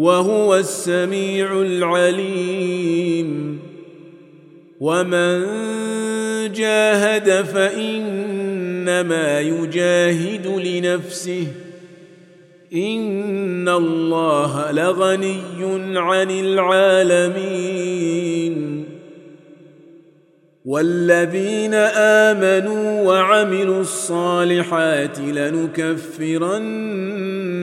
وهو السميع العليم. ومن جاهد فإنما يجاهد لنفسه. إن الله لغني عن العالمين. والذين آمنوا وعملوا الصالحات لنكفرن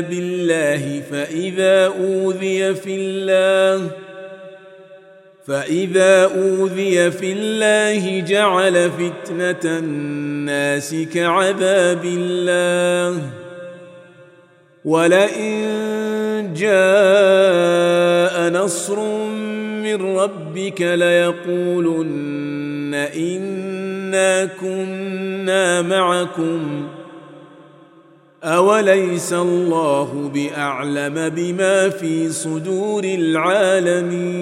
بالله فإذا أوذي في الله فإذا أوذي في الله جعل فتنة الناس كعذاب الله ولئن جاء نصر من ربك ليقولن إنا كنا معكم أوليس الله بأعلم بما في صدور العالمين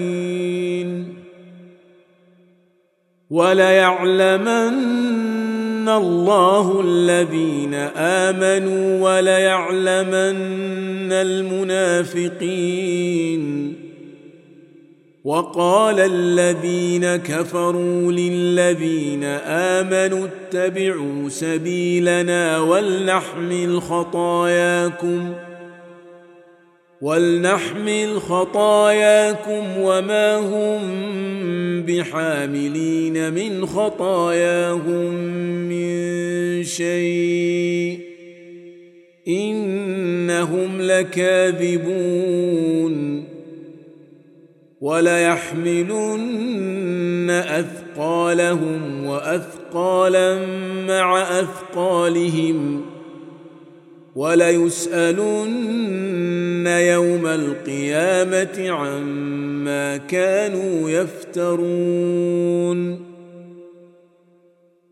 وليعلمن الله الذين آمنوا وليعلمن المنافقين وقال الذين كفروا للذين آمنوا اتبعوا سبيلنا ولنحمل خطاياكم ولنحمل خطاياكم وما هم بحاملين من خطاياهم من شيء إنهم لكاذبون وليحملن أثقالهم وأثقالا مع أثقالهم وليسألن يوم القيامة عما كانوا يفترون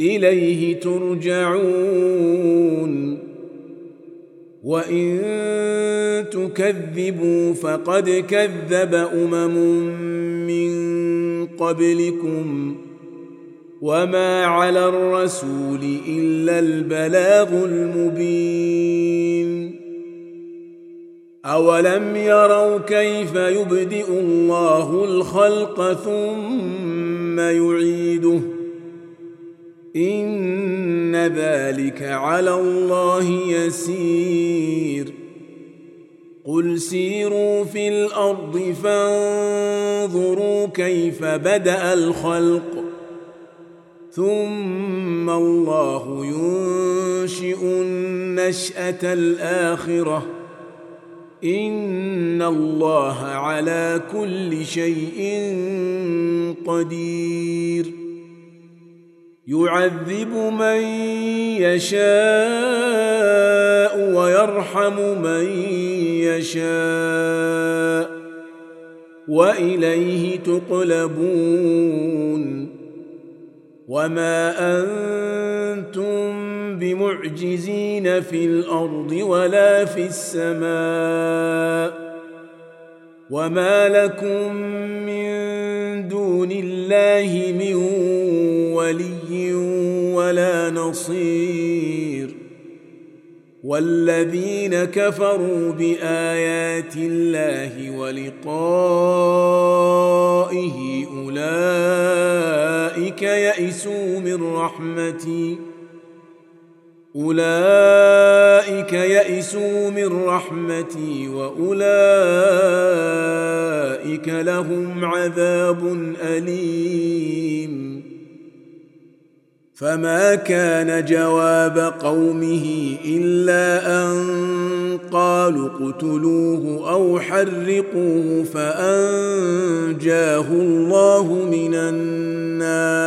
إليه ترجعون. وإن تكذبوا فقد كذب أمم من قبلكم. وما على الرسول إلا البلاغ المبين. أولم يروا كيف يبدئ الله الخلق ثم يعيده؟ إن ذلك على الله يسير. قل سيروا في الأرض فانظروا كيف بدأ الخلق. ثم الله ينشئ النشأة الآخرة. إن الله على كل شيء قدير. يعذب من يشاء ويرحم من يشاء وإليه تقلبون وما أنتم بمعجزين في الأرض ولا في السماء وما لكم من دون الله من ولي ولا نصير والذين كفروا بايات الله ولقائه اولئك يئسوا من رحمتي أولئك يئسوا من رحمتي وأولئك لهم عذاب أليم. فما كان جواب قومه إلا أن قالوا اقتلوه أو حرقوه فأنجاه الله من النار.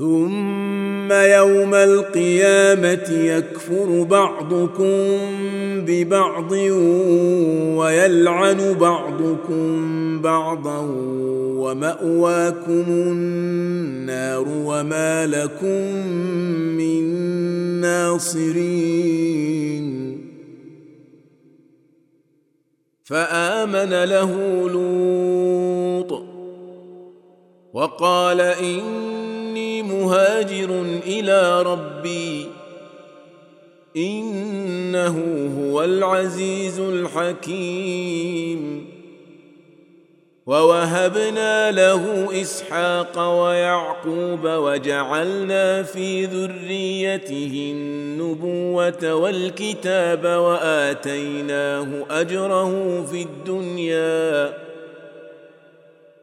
ثم يوم القيامة يكفر بعضكم ببعض ويلعن بعضكم بعضا ومأواكم النار وما لكم من ناصرين. فآمن له لوط وقال اني مهاجر إلى ربي إنه هو العزيز الحكيم. ووهبنا له إسحاق ويعقوب وجعلنا في ذريته النبوة والكتاب وآتيناه أجره في الدنيا.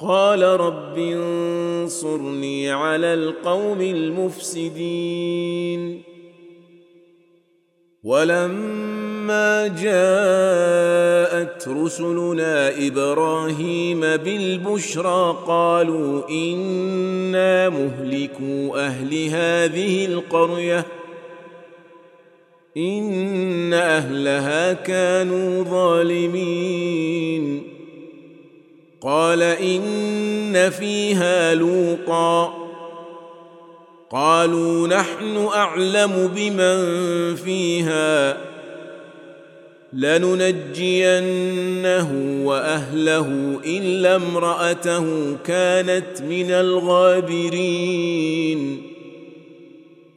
قال رب انصرني على القوم المفسدين. ولما جاءت رسلنا إبراهيم بالبشرى قالوا إنا مهلكوا أهل هذه القرية إن أهلها كانوا ظالمين. قال إن فيها لوطا قالوا نحن أعلم بمن فيها. لننجينه وأهله إلا امرأته كانت من الغابرين.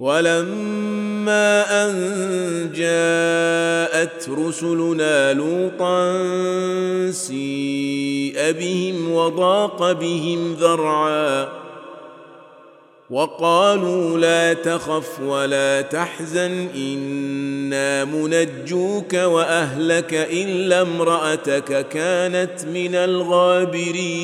ولما أن جاءت رسلنا لوطا سيء بهم وضاق بهم ذرعا وقالوا لا تخف ولا تحزن إنا منجوك وأهلك إلا امرأتك كانت من الغابرين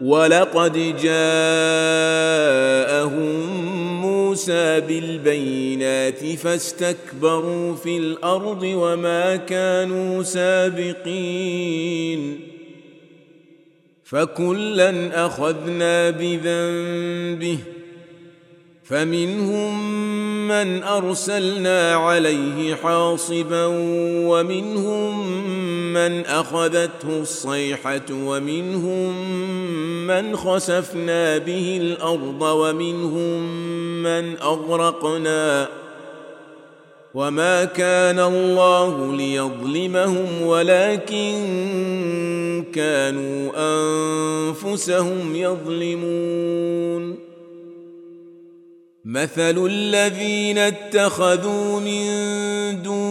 ولقد جاءهم موسى بالبينات فاستكبروا في الأرض وما كانوا سابقين فكلا أخذنا بذنبه فمنهم من أرسلنا عليه حاصبا ومنهم من اخذته الصيحه ومنهم من خسفنا به الأرض ومنهم من اغرقنا وما كان الله ليظلمهم ولكن كانوا انفسهم يظلمون مثل الذين اتخذوا من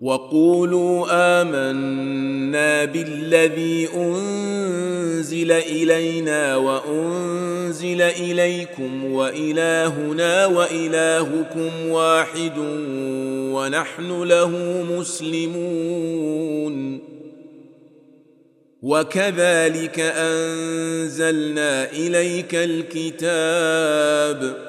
وقولوا آمنا بالذي أنزل إلينا وأنزل إليكم وإلهنا وإلهكم واحد ونحن له مسلمون. وكذلك أنزلنا إليك الكتاب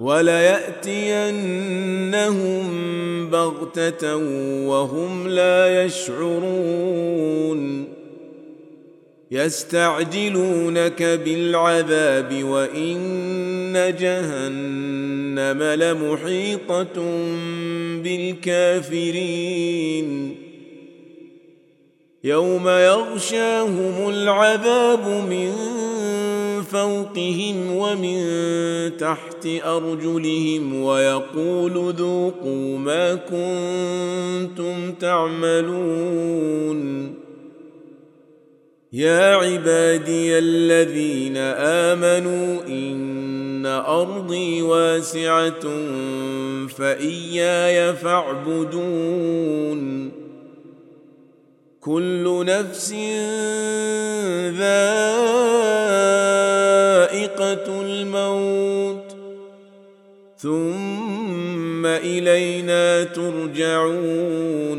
وليأتينهم بغتة وهم لا يشعرون. يستعجلونك بالعذاب وإن جهنم لمحيطة بالكافرين. يوم يغشاهم العذاب من فوقهم ومن تحت أرجلهم ويقول ذوقوا ما كنتم تعملون. يا عبادي الذين آمنوا إن أرضي واسعة فإياي فاعبدون. كل نفس ذائقة الموت ثم إلينا ترجعون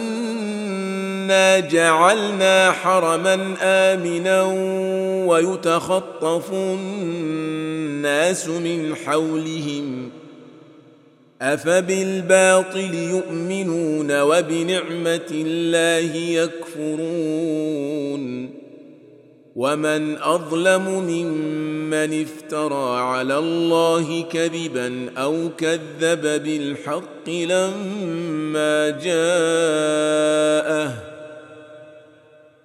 انا جعلنا حرما امنا ويتخطف الناس من حولهم افبالباطل يؤمنون وبنعمه الله يكفرون ومن اظلم ممن افترى على الله كذبا أو كذب بالحق لما جاءه